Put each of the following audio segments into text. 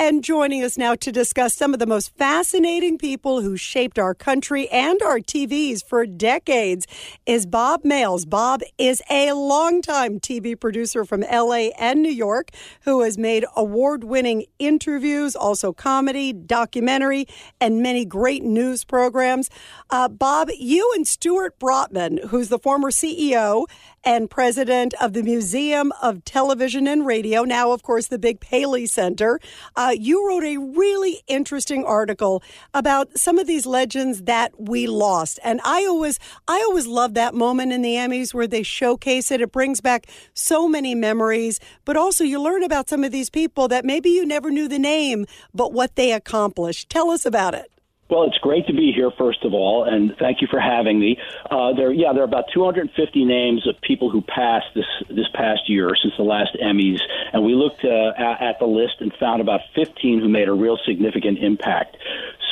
And joining us now to discuss some of the most fascinating people who shaped our country and our TVs for decades is Bob Males. Bob is a longtime TV producer from LA and New York who has made award winning interviews, also comedy, documentary, and many great news programs. Uh, Bob, you and Stuart Brotman, who's the former CEO and president of the Museum of Television and Radio, now, of course, the big Paley Center. Uh, Uh, you wrote a really interesting article about some of these legends that we lost. And I always, I always love that moment in the Emmys where they showcase it. It brings back so many memories, but also you learn about some of these people that maybe you never knew the name, but what they accomplished. Tell us about it. Well, it's great to be here, first of all, and thank you for having me. Uh, there, yeah, there are about 250 names of people who passed this this past year since the last Emmys, and we looked uh, at, at the list and found about 15 who made a real significant impact.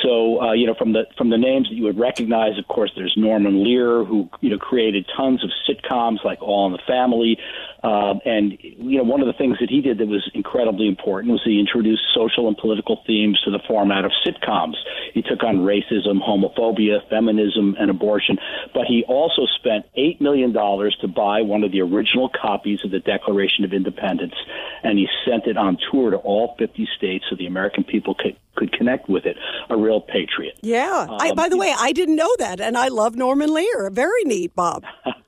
So, uh, you know, from the from the names that you would recognize, of course, there's Norman Lear, who you know created tons of sitcoms like All in the Family, um, and you know, one of the things that he did that was incredibly important was he introduced social and political themes to the format of sitcoms. He took on racism, homophobia, feminism, and abortion, but he also spent eight million dollars to buy one of the original copies of the Declaration of Independence, and he sent it on tour to all 50 states so the American people could could connect with it. A real patriot. Yeah. Um, I, by the way, I didn't know that, and I love Norman Lear. Very neat, Bob.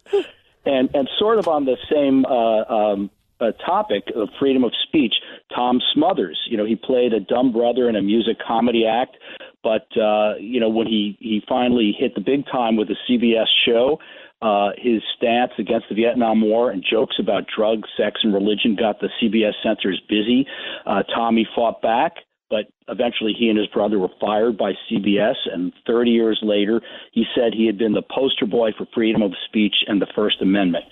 And and sort of on the same uh, um, uh, topic of freedom of speech, Tom Smothers. You know, he played a dumb brother in a music comedy act, but uh, you know when he he finally hit the big time with the CBS show. Uh, his stance against the Vietnam War and jokes about drugs, sex, and religion got the CBS censors busy. Uh, Tommy fought back but eventually he and his brother were fired by CBS. And 30 years later, he said he had been the poster boy for freedom of speech and the First Amendment.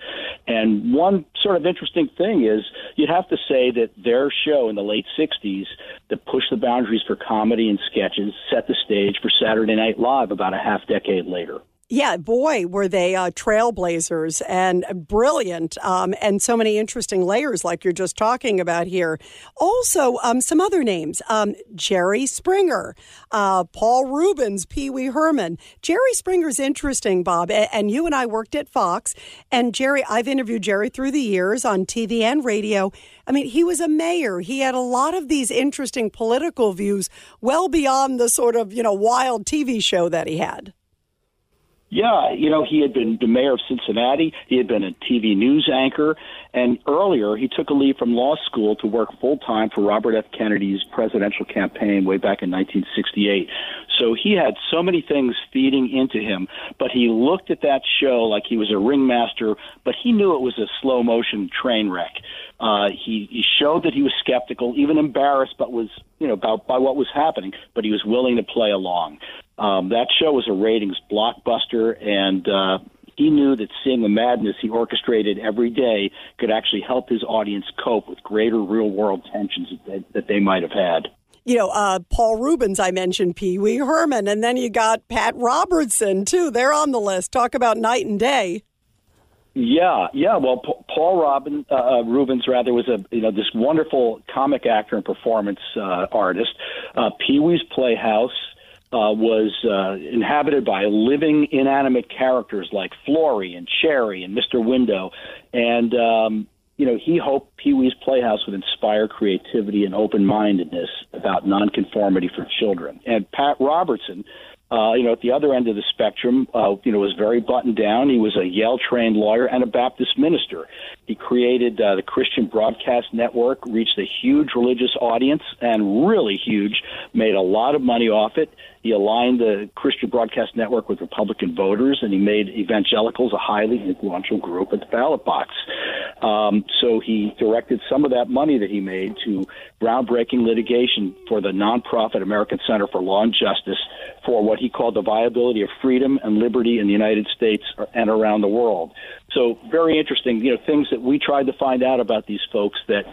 And one sort of interesting thing is you'd have to say that their show in the late 60s that pushed the boundaries for comedy and sketches set the stage for Saturday Night Live about a half decade later. Yeah, boy, were they uh, trailblazers and brilliant, um, and so many interesting layers, like you're just talking about here. Also, um, some other names um, Jerry Springer, uh, Paul Reubens, Pee Wee Herman. Jerry Springer's interesting, Bob, and you and I worked at Fox. And Jerry, I've interviewed Jerry through the years on TV and radio. I mean, he was a mayor. He had a lot of these interesting political views well beyond the sort of, you know, wild TV show that he had. Yeah, you know, he had been the mayor of Cincinnati. He had been a TV news anchor. And earlier, he took a leave from law school to work full time for Robert F. Kennedy's presidential campaign way back in 1968. So he had so many things feeding into him. But he looked at that show like he was a ringmaster, but he knew it was a slow motion train wreck. Uh, he, he showed that he was skeptical, even embarrassed, but was you know about by what was happening. But he was willing to play along. Um, that show was a ratings blockbuster, and uh, he knew that seeing the madness he orchestrated every day could actually help his audience cope with greater real world tensions that, that they might have had you know, uh, Paul Reubens, I mentioned Pee Wee Herman, and then you got Pat Robertson, too. They're on the list. Talk about night and day. Yeah, yeah. Well, P- Paul Robin uh, uh, Reubens rather was a you know this wonderful comic actor and performance uh, artist. Uh, Pee Wee's Playhouse uh, was uh, inhabited by living inanimate characters like Floory and Chairry and Mr. Window, and um, you know he hoped Pee Wee's Playhouse would inspire creativity and open-mindedness about nonconformity for children. And Pat Robertson uh, you know, at the other end of the spectrum, uh, you know, was very buttoned down. He was a Yale trained lawyer and a Baptist minister. He created uh, the Christian Broadcast Network, reached a huge religious audience and really huge, made a lot of money off it. He aligned the Christian Broadcast Network with Republican voters, and he made evangelicals a highly influential group at the ballot box. Um, so he directed some of that money that he made to groundbreaking litigation for the nonprofit American Center for Law and Justice for what he called the viability of freedom and liberty in the United States and around the world. So very interesting, you know, things that we tried to find out about these folks that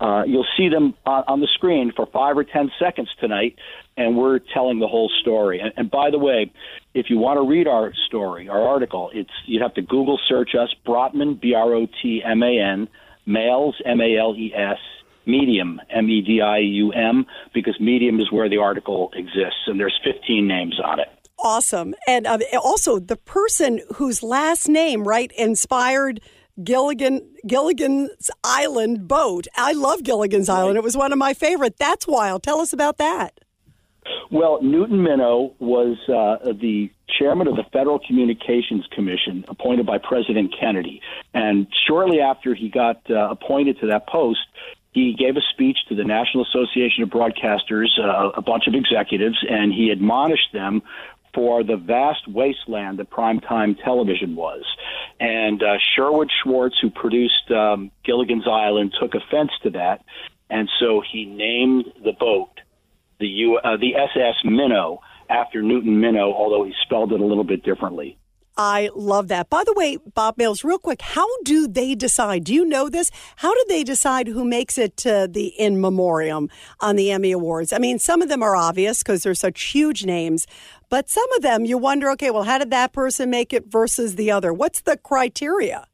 uh, you'll see them on, on the screen for five or ten seconds tonight, and we're telling the whole story. And, and by the way, if you want to read our story, our article, it's you'd have to Google search us, Brotman, B R O T M A N, Males, M A L E S, Medium, M E D I U M, because Medium is where the article exists, and there's 15 names on it. Awesome. And uh, also, the person whose last name, right, inspired Gilligan Gilligan's Island boat. I love Gilligan's. Island. It was one of my favorite. That's wild. Tell us about that. Well, Newton Minow was uh, the chairman of the Federal Communications Commission appointed by President Kennedy. And shortly after he got uh, appointed to that post, he gave a speech to the National Association of Broadcasters, uh, a bunch of executives, and he admonished them for the vast wasteland that primetime television was. And uh, Sherwood Schwartz, who produced um, Gilligan's Island, took offense to that, and so he named the boat the U, uh, the SS Minnow after Newton Minow, although he spelled it a little bit differently. I love that. By the way, Bob Males, real quick, how do they decide? Do you know this? How do they decide who makes it to the in memoriam on the Emmy Awards? I mean, some of them are obvious because they're such huge names, but some of them you wonder, okay, well, how did that person make it versus the other? What's the criteria?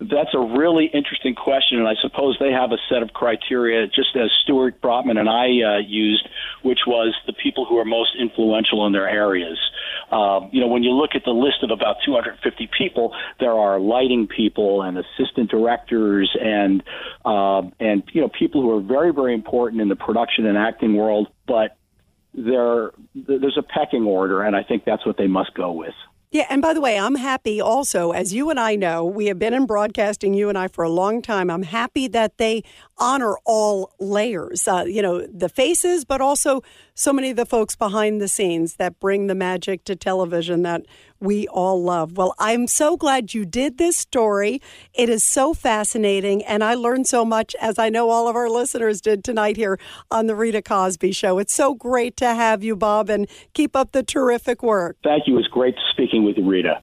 That's a really interesting question, and I suppose they have a set of criteria, just as Stuart Brotman and I uh, used, which was the people who are most influential in their areas. Um, you know, when you look at the list of about 250 people, there are lighting people and assistant directors and uh, and you know people who are very very important in the production and acting world, but there there's a pecking order, and I think that's what they must go with. Yeah, and by the way, I'm happy also, as you and I know, we have been in broadcasting, you and I, for a long time. I'm happy that they honor all layers, uh, you know, the faces, but also so many of the folks behind the scenes that bring the magic to television that we all love. Well, I'm so glad you did this story. It is so fascinating, and I learned so much, as I know all of our listeners did tonight here on The Rita Cosby Show. It's so great to have you, Bob, and keep up the terrific work. Thank you. It was great speaking with Rita.